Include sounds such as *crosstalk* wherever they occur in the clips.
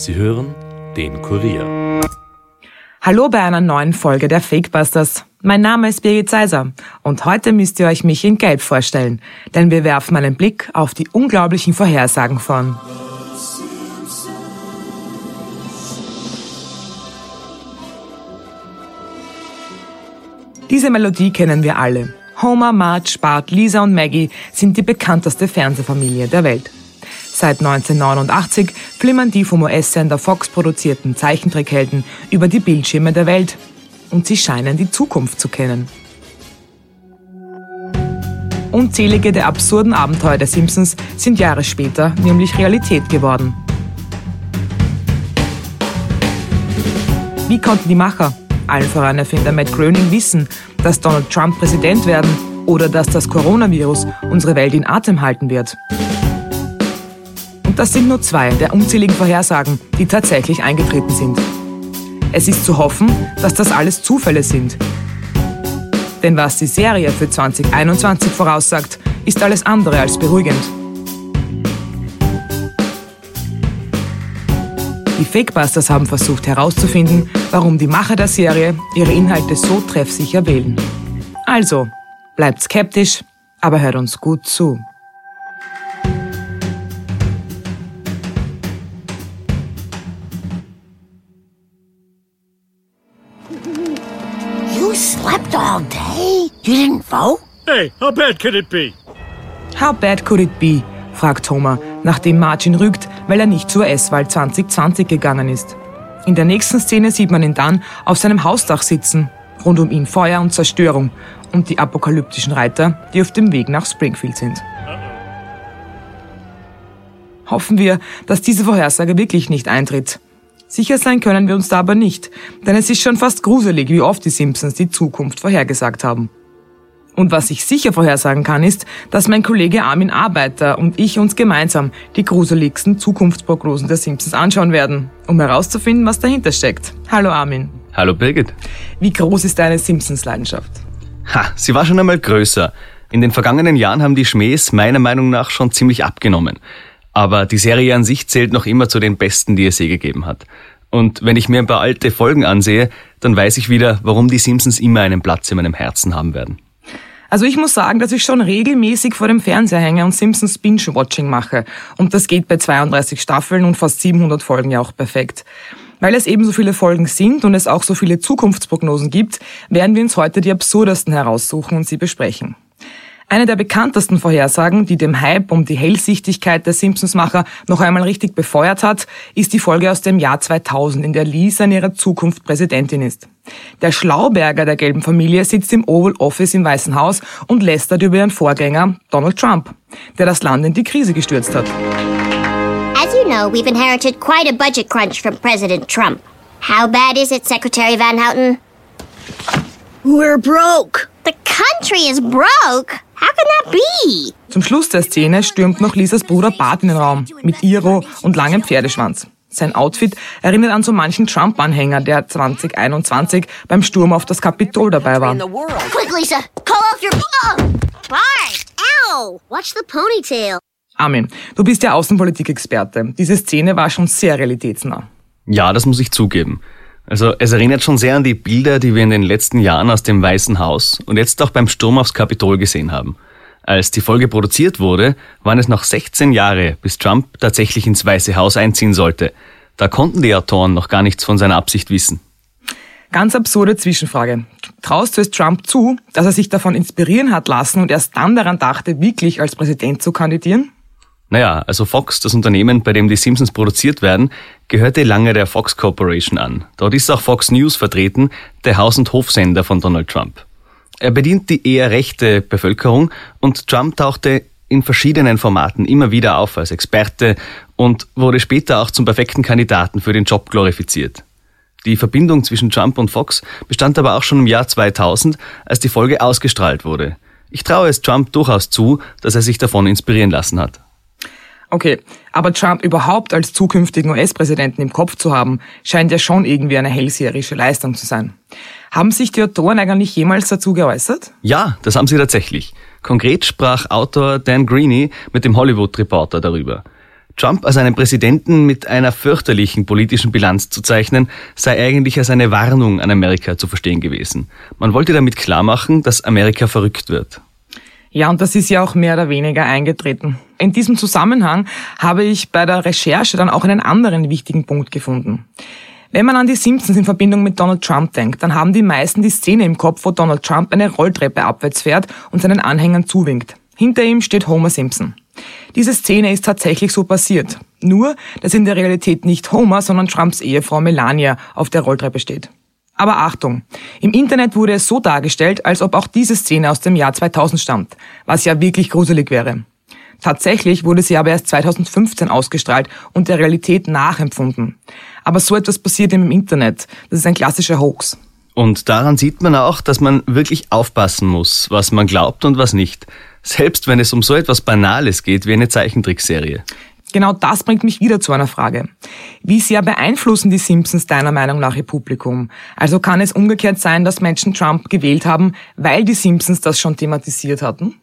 Sie hören den Kurier. Hallo bei einer neuen Folge der Fakebusters. Mein Name ist Birgit Seiser und heute müsst ihr euch mich in Gelb vorstellen, denn wir werfen einen Blick auf die unglaublichen Vorhersagen von Diese Melodie kennen wir alle. Homer, Marge, Bart, Lisa und Maggie sind die bekannteste Fernsehfamilie der Welt. Seit 1989 flimmern die vom US-Sender Fox produzierten Zeichentrickhelden über die Bildschirme der Welt und sie scheinen die Zukunft zu kennen. Unzählige der absurden Abenteuer der Simpsons sind Jahre später nämlich Realität geworden. Wie konnten die Macher, allen voran Erfinder Matt Groening, wissen, dass Donald Trump Präsident werden oder dass das Coronavirus unsere Welt in Atem halten wird? Das sind nur zwei der unzähligen Vorhersagen, die tatsächlich eingetreten sind. Es ist zu hoffen, dass das alles Zufälle sind. Denn was die Serie für 2021 voraussagt, ist alles andere als beruhigend. Die Fakebusters haben versucht herauszufinden, warum die Macher der Serie ihre Inhalte so treffsicher wählen. Also, bleibt skeptisch, aber hört uns gut zu. All day? You didn't vote? Hey, how bad could it be? How bad could it be? fragt Homer, nachdem Margin rügt, weil er nicht zur S-Wahl 2020 gegangen ist. In der nächsten Szene sieht man ihn dann auf seinem Hausdach sitzen, rund um ihn Feuer und Zerstörung und die apokalyptischen Reiter, die auf dem Weg nach Springfield sind. Hoffen wir, dass diese Vorhersage wirklich nicht eintritt. Sicher sein können wir uns da aber nicht, denn es ist schon fast gruselig, wie oft die Simpsons die Zukunft vorhergesagt haben. Und was ich sicher vorhersagen kann, ist, dass mein Kollege Armin Arbeiter und ich uns gemeinsam die gruseligsten Zukunftsprognosen der Simpsons anschauen werden, um herauszufinden, was dahinter steckt. Hallo Armin. Hallo Birgit. Wie groß ist deine Simpsons-Leidenschaft? Ha, sie war schon einmal größer. In den vergangenen Jahren haben die Schmähs meiner Meinung nach schon ziemlich abgenommen. Aber die Serie an sich zählt noch immer zu den besten, die es je gegeben hat. Und wenn ich mir ein paar alte Folgen ansehe, dann weiß ich wieder, warum die Simpsons immer einen Platz in meinem Herzen haben werden. Also ich muss sagen, dass ich schon regelmäßig vor dem Fernseher hänge und Simpsons Binge-Watching mache. Und das geht bei 32 Staffeln und fast 700 Folgen ja auch perfekt. Weil es eben so viele Folgen sind und es auch so viele Zukunftsprognosen gibt, werden wir uns heute die absurdesten heraussuchen und sie besprechen. Eine der bekanntesten Vorhersagen, die dem Hype um die Hellsichtigkeit der Simpsons-Macher noch einmal richtig befeuert hat, ist die Folge aus dem Jahr 2000, in der Lisa in ihrer Zukunft Präsidentin ist. Der Schlauberger der gelben Familie sitzt im Oval Office im Weißen Haus und lästert über ihren Vorgänger Donald Trump, der das Land in die Krise gestürzt hat. As you know, we've inherited quite a budget crunch from President Trump. How bad is it, Secretary Van Houten? We're broke. The country is broke? That be? Zum Schluss der Szene stürmt noch Lisas Bruder Bart in den Raum mit Iro und langem Pferdeschwanz. Sein Outfit erinnert an so manchen Trump-Anhänger, der 2021 beim Sturm auf das Kapitol dabei war. Quick, Lisa, call off your. Oh, Bart! Ow! Watch the ponytail. Armin, du bist ja Außenpolitikexperte. Diese Szene war schon sehr realitätsnah. Ja, das muss ich zugeben. Also es erinnert schon sehr an die Bilder, die wir in den letzten Jahren aus dem Weißen Haus und jetzt auch beim Sturm aufs Kapitol gesehen haben. Als die Folge produziert wurde, waren es noch 16 Jahre, bis Trump tatsächlich ins Weiße Haus einziehen sollte. Da konnten die Autoren noch gar nichts von seiner Absicht wissen. Ganz absurde Zwischenfrage. Traust du es Trump zu, dass er sich davon inspirieren hat lassen und erst dann daran dachte, wirklich als Präsident zu kandidieren? Naja, also Fox, das Unternehmen, bei dem die Simpsons produziert werden, gehörte lange der Fox Corporation an. Dort ist auch Fox News vertreten, der Haus- und Hofsender von Donald Trump. Er bedient die eher rechte Bevölkerung und Trump tauchte in verschiedenen Formaten immer wieder auf als Experte und wurde später auch zum perfekten Kandidaten für den Job glorifiziert. Die Verbindung zwischen Trump und Fox bestand aber auch schon im Jahr 2000, als die Folge ausgestrahlt wurde. Ich traue es Trump durchaus zu, dass er sich davon inspirieren lassen hat. Okay, aber Trump überhaupt als zukünftigen US-Präsidenten im Kopf zu haben, scheint ja schon irgendwie eine hellseherische Leistung zu sein. Haben sich die Autoren eigentlich jemals dazu geäußert? Ja, das haben sie tatsächlich. Konkret sprach Autor Dan Greeny mit dem Hollywood Reporter darüber. Trump als einen Präsidenten mit einer fürchterlichen politischen Bilanz zu zeichnen, sei eigentlich als eine Warnung an Amerika zu verstehen gewesen. Man wollte damit klarmachen, dass Amerika verrückt wird. Ja, und das ist ja auch mehr oder weniger eingetreten. In diesem Zusammenhang habe ich bei der Recherche dann auch einen anderen wichtigen Punkt gefunden. Wenn man an die Simpsons in Verbindung mit Donald Trump denkt, dann haben die meisten die Szene im Kopf, wo Donald Trump eine Rolltreppe abwärts fährt und seinen Anhängern zuwinkt. Hinter ihm steht Homer Simpson. Diese Szene ist tatsächlich so passiert. Nur, dass in der Realität nicht Homer, sondern Trumps Ehefrau Melania auf der Rolltreppe steht. Aber Achtung, im Internet wurde es so dargestellt, als ob auch diese Szene aus dem Jahr 2000 stammt, was ja wirklich gruselig wäre. Tatsächlich wurde sie aber erst 2015 ausgestrahlt und der Realität nachempfunden. Aber so etwas passiert im Internet. Das ist ein klassischer Hoax. Und daran sieht man auch, dass man wirklich aufpassen muss, was man glaubt und was nicht. Selbst wenn es um so etwas Banales geht wie eine Zeichentrickserie. Genau das bringt mich wieder zu einer Frage. Wie sehr beeinflussen die Simpsons deiner Meinung nach ihr Publikum? Also kann es umgekehrt sein, dass Menschen Trump gewählt haben, weil die Simpsons das schon thematisiert hatten?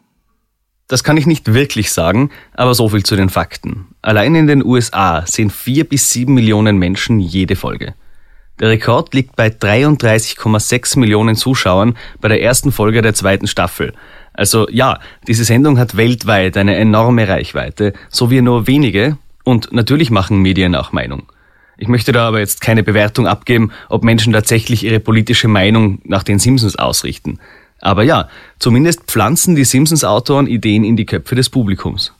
Das kann ich nicht wirklich sagen, aber so viel zu den Fakten. Allein in den USA sehen vier bis sieben Millionen Menschen jede Folge. Der Rekord liegt bei 33,6 Millionen Zuschauern bei der ersten Folge der zweiten Staffel. Also ja, diese Sendung hat weltweit eine enorme Reichweite, so wie nur wenige, und natürlich machen Medien auch Meinung. Ich möchte da aber jetzt keine Bewertung abgeben, ob Menschen tatsächlich ihre politische Meinung nach den Simpsons ausrichten. Aber ja, zumindest pflanzen die Simpsons-Autoren Ideen in die Köpfe des Publikums.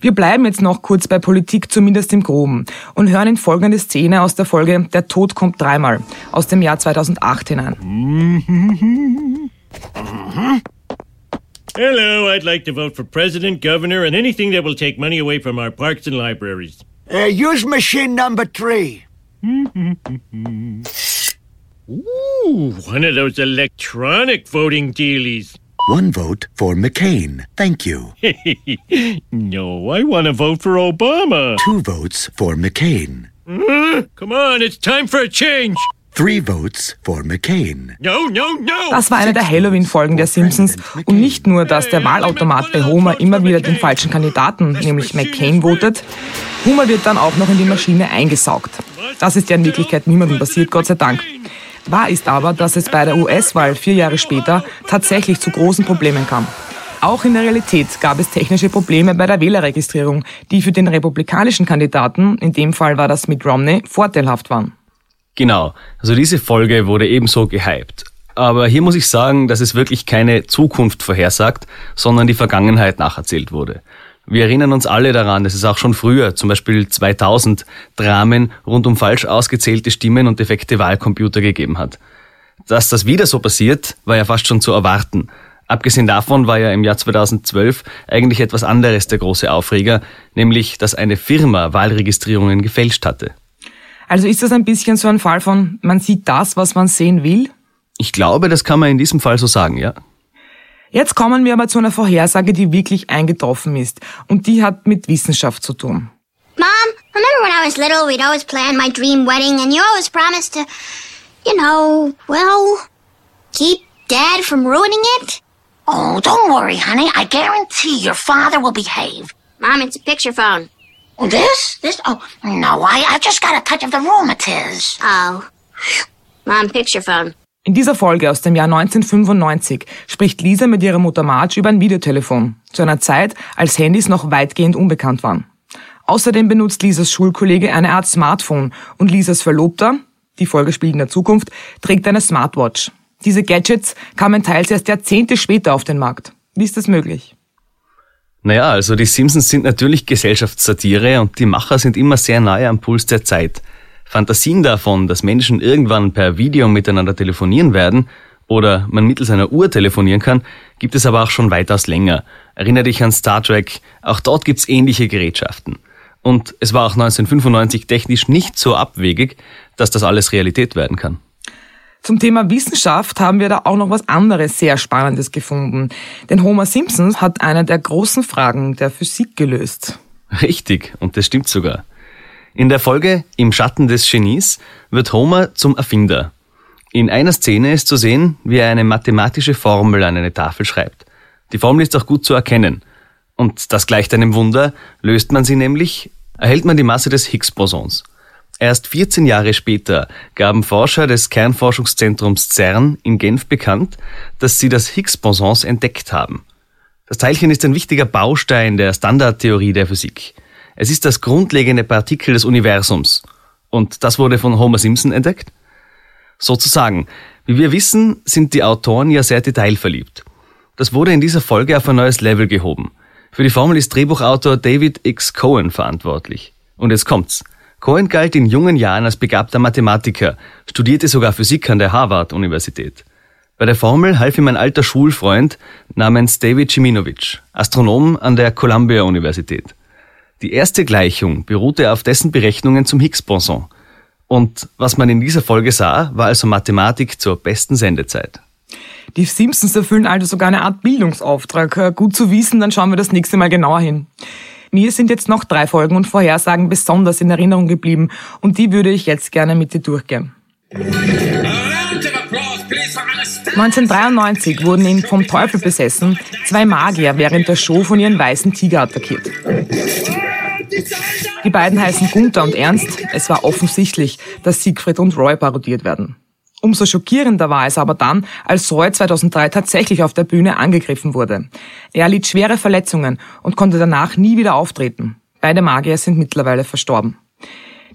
Wir bleiben jetzt noch kurz bei Politik, zumindest im Groben, und hören in folgende Szene aus der Folge Der Tod kommt dreimal aus dem Jahr 2008 hinein. Hello, I'd like to vote for president, governor, and anything that will take money away from our parks and libraries. Uh, use machine number three. *laughs* Ooh, one of those electronic voting dealies. One vote for McCain. Thank you. *laughs* no, I want to vote for Obama. Two votes for McCain. Uh, come on, it's time for a change. Three votes for McCain. No, no, no. Das war eine der Halloween-Folgen der Simpsons und nicht nur, dass der Wahlautomat bei Homer immer wieder den falschen Kandidaten, nämlich McCain, votet, Homer wird dann auch noch in die Maschine eingesaugt. Das ist ja in Wirklichkeit niemandem passiert, Gott sei Dank. Wahr ist aber, dass es bei der US-Wahl vier Jahre später tatsächlich zu großen Problemen kam. Auch in der Realität gab es technische Probleme bei der Wählerregistrierung, die für den republikanischen Kandidaten, in dem Fall war das Mitt Romney, vorteilhaft waren. Genau, also diese Folge wurde ebenso gehypt. Aber hier muss ich sagen, dass es wirklich keine Zukunft vorhersagt, sondern die Vergangenheit nacherzählt wurde. Wir erinnern uns alle daran, dass es auch schon früher, zum Beispiel 2000, Dramen rund um falsch ausgezählte Stimmen und defekte Wahlcomputer gegeben hat. Dass das wieder so passiert, war ja fast schon zu erwarten. Abgesehen davon war ja im Jahr 2012 eigentlich etwas anderes der große Aufreger, nämlich dass eine Firma Wahlregistrierungen gefälscht hatte. Also ist das ein bisschen so ein Fall von, man sieht das, was man sehen will? Ich glaube, das kann man in diesem Fall so sagen, ja. Jetzt kommen wir aber zu einer Vorhersage, die wirklich eingetroffen ist. Und die hat mit Wissenschaft zu tun. Mom, remember when I was little, we'd always plan my dream wedding, and you always promised to, you know, well, keep Dad from ruining it? Oh, don't worry, honey. I guarantee your father will behave. Mom, it's a picture phone. Oh, this? This? Oh, no, I, I just got a touch of the rheumatiz. Oh. Mom, picture phone. In dieser Folge aus dem Jahr 1995 spricht Lisa mit ihrer Mutter Marge über ein Videotelefon, zu einer Zeit, als Handys noch weitgehend unbekannt waren. Außerdem benutzt Lisas Schulkollege eine Art Smartphone und Lisas Verlobter, die Folge spielt in der Zukunft, trägt eine Smartwatch. Diese Gadgets kamen teils erst Jahrzehnte später auf den Markt. Wie ist das möglich? Naja, also die Simpsons sind natürlich Gesellschaftssatire und die Macher sind immer sehr nahe am Puls der Zeit. Fantasien davon, dass Menschen irgendwann per Video miteinander telefonieren werden oder man mittels einer Uhr telefonieren kann, gibt es aber auch schon weitaus länger. Erinnere dich an Star Trek, auch dort gibt's ähnliche Gerätschaften. Und es war auch 1995 technisch nicht so abwegig, dass das alles Realität werden kann. Zum Thema Wissenschaft haben wir da auch noch was anderes sehr Spannendes gefunden. Denn Homer Simpson hat eine der großen Fragen der Physik gelöst. Richtig, und das stimmt sogar. In der Folge Im Schatten des Genies wird Homer zum Erfinder. In einer Szene ist zu sehen, wie er eine mathematische Formel an eine Tafel schreibt. Die Formel ist auch gut zu erkennen. Und das gleicht einem Wunder, löst man sie nämlich erhält man die Masse des Higgs-Bosons. Erst 14 Jahre später gaben Forscher des Kernforschungszentrums CERN in Genf bekannt, dass sie das Higgs-Bosons entdeckt haben. Das Teilchen ist ein wichtiger Baustein der Standardtheorie der Physik. Es ist das grundlegende Partikel des Universums. Und das wurde von Homer Simpson entdeckt? Sozusagen. Wie wir wissen, sind die Autoren ja sehr detailverliebt. Das wurde in dieser Folge auf ein neues Level gehoben. Für die Formel ist Drehbuchautor David X. Cohen verantwortlich. Und jetzt kommt's. Cohen galt in jungen Jahren als begabter Mathematiker, studierte sogar Physik an der Harvard-Universität. Bei der Formel half ihm ein alter Schulfreund namens David Chiminovic, Astronom an der Columbia-Universität. Die erste Gleichung beruhte auf dessen Berechnungen zum Higgs-Boson. Und was man in dieser Folge sah, war also Mathematik zur besten Sendezeit. Die Simpsons erfüllen also sogar eine Art Bildungsauftrag. Gut zu wissen, dann schauen wir das nächste Mal genauer hin. Mir sind jetzt noch drei Folgen und Vorhersagen besonders in Erinnerung geblieben und die würde ich jetzt gerne mit dir durchgehen. 1993 wurden in Vom Teufel besessen zwei Magier während der Show von ihren weißen Tiger attackiert. Die beiden heißen Gunther und Ernst. Es war offensichtlich, dass Siegfried und Roy parodiert werden. Umso schockierender war es aber dann, als Roy 2003 tatsächlich auf der Bühne angegriffen wurde. Er litt schwere Verletzungen und konnte danach nie wieder auftreten. Beide Magier sind mittlerweile verstorben.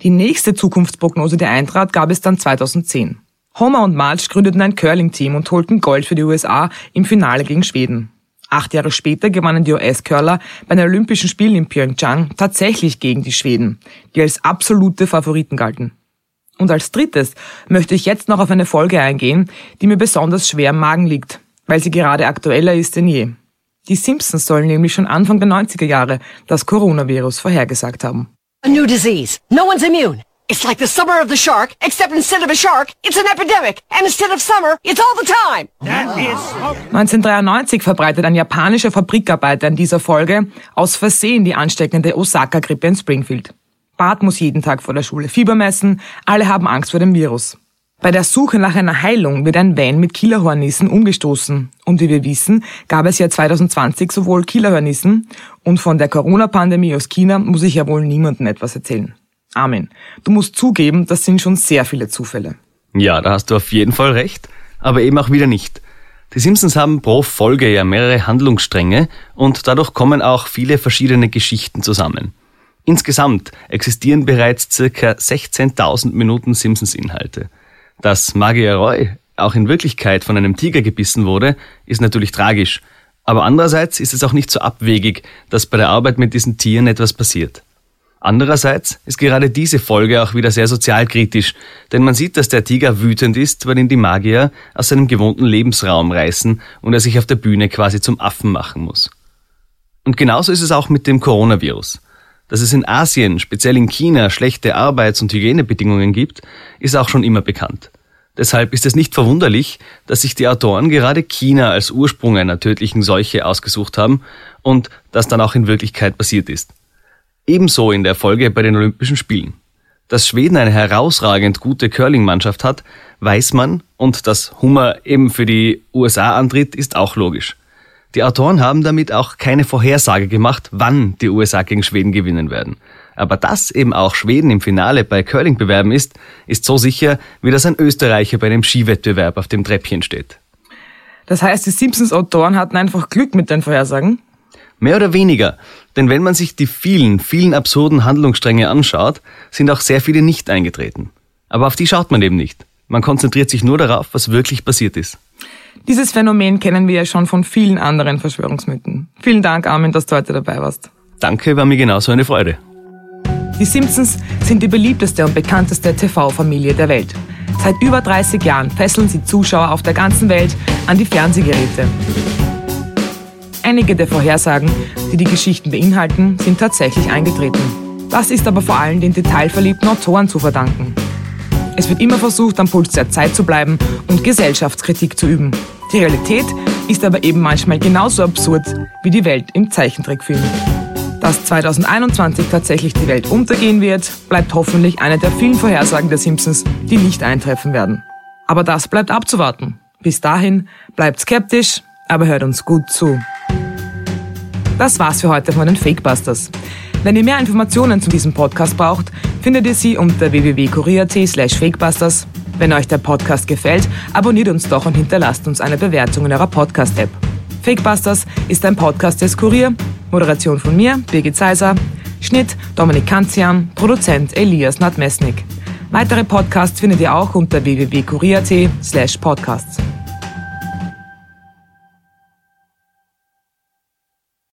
Die nächste Zukunftsprognose, die eintrat, gab es dann 2010. Homer und Marge gründeten ein Curling-Team und holten Gold für die USA im Finale gegen Schweden. Acht Jahre später gewannen die US-Curler bei den Olympischen Spielen in Pyeongchang tatsächlich gegen die Schweden, die als absolute Favoriten galten. Und als drittes möchte ich jetzt noch auf eine Folge eingehen, die mir besonders schwer im Magen liegt, weil sie gerade aktueller ist denn je. Die Simpsons sollen nämlich schon Anfang der 90er Jahre das Coronavirus vorhergesagt haben. A new disease. No one's immune. It's like the summer of the shark, except instead of a shark, it's an epidemic. And instead of summer, it's all the time. 1993 verbreitet ein japanischer Fabrikarbeiter in dieser Folge aus Versehen die ansteckende Osaka-Grippe in Springfield. Bart muss jeden Tag vor der Schule Fieber messen, alle haben Angst vor dem Virus. Bei der Suche nach einer Heilung wird ein Van mit Killerhornissen umgestoßen. Und wie wir wissen, gab es ja 2020 sowohl Killerhornissen und von der Corona-Pandemie aus China muss ich ja wohl niemandem etwas erzählen. Amen. Du musst zugeben, das sind schon sehr viele Zufälle. Ja, da hast du auf jeden Fall recht, aber eben auch wieder nicht. Die Simpsons haben pro Folge ja mehrere Handlungsstränge und dadurch kommen auch viele verschiedene Geschichten zusammen. Insgesamt existieren bereits circa 16.000 Minuten Simpsons-Inhalte. Dass Magier Roy auch in Wirklichkeit von einem Tiger gebissen wurde, ist natürlich tragisch. Aber andererseits ist es auch nicht so abwegig, dass bei der Arbeit mit diesen Tieren etwas passiert. Andererseits ist gerade diese Folge auch wieder sehr sozialkritisch, denn man sieht, dass der Tiger wütend ist, weil ihn die Magier aus seinem gewohnten Lebensraum reißen und er sich auf der Bühne quasi zum Affen machen muss. Und genauso ist es auch mit dem Coronavirus. Dass es in Asien, speziell in China, schlechte Arbeits- und Hygienebedingungen gibt, ist auch schon immer bekannt. Deshalb ist es nicht verwunderlich, dass sich die Autoren gerade China als Ursprung einer tödlichen Seuche ausgesucht haben und das dann auch in Wirklichkeit passiert ist. Ebenso in der Folge bei den Olympischen Spielen. Dass Schweden eine herausragend gute Curling-Mannschaft hat, weiß man und dass Hummer eben für die USA antritt, ist auch logisch. Die Autoren haben damit auch keine Vorhersage gemacht, wann die USA gegen Schweden gewinnen werden. Aber dass eben auch Schweden im Finale bei Curling-Bewerben ist, ist so sicher, wie dass ein Österreicher bei einem Skiwettbewerb auf dem Treppchen steht. Das heißt, die Simpsons-Autoren hatten einfach Glück mit den Vorhersagen? Mehr oder weniger. Denn wenn man sich die vielen, vielen absurden Handlungsstränge anschaut, sind auch sehr viele nicht eingetreten. Aber auf die schaut man eben nicht. Man konzentriert sich nur darauf, was wirklich passiert ist. Dieses Phänomen kennen wir ja schon von vielen anderen Verschwörungsmythen. Vielen Dank, Armin, dass du heute dabei warst. Danke, war mir genauso eine Freude. Die Simpsons sind die beliebteste und bekannteste TV-Familie der Welt. Seit über 30 Jahren fesseln sie Zuschauer auf der ganzen Welt an die Fernsehgeräte. Einige der Vorhersagen, die die Geschichten beinhalten, sind tatsächlich eingetreten. Das ist aber vor allem den detailverliebten Autoren zu verdanken. Es wird immer versucht, am Puls der Zeit zu bleiben und Gesellschaftskritik zu üben. Die Realität ist aber eben manchmal genauso absurd wie die Welt im Zeichentrickfilm. Dass 2021 tatsächlich die Welt untergehen wird, bleibt hoffentlich eine der vielen Vorhersagen der Simpsons, die nicht eintreffen werden. Aber das bleibt abzuwarten. Bis dahin bleibt skeptisch, aber hört uns gut zu. Das war's für heute von den Fakebusters. Wenn ihr mehr Informationen zu diesem Podcast braucht, findet ihr sie unter www.kurier.at slash fakebusters. Wenn euch der Podcast gefällt, abonniert uns doch und hinterlasst uns eine Bewertung in eurer Podcast-App. Fakebusters ist ein Podcast des Kurier. Moderation von mir, Birgit Seiser. Schnitt Dominik Kanzian. Produzent Elias Nadmesnik. Weitere Podcasts findet ihr auch unter www.kurier.at slash podcasts.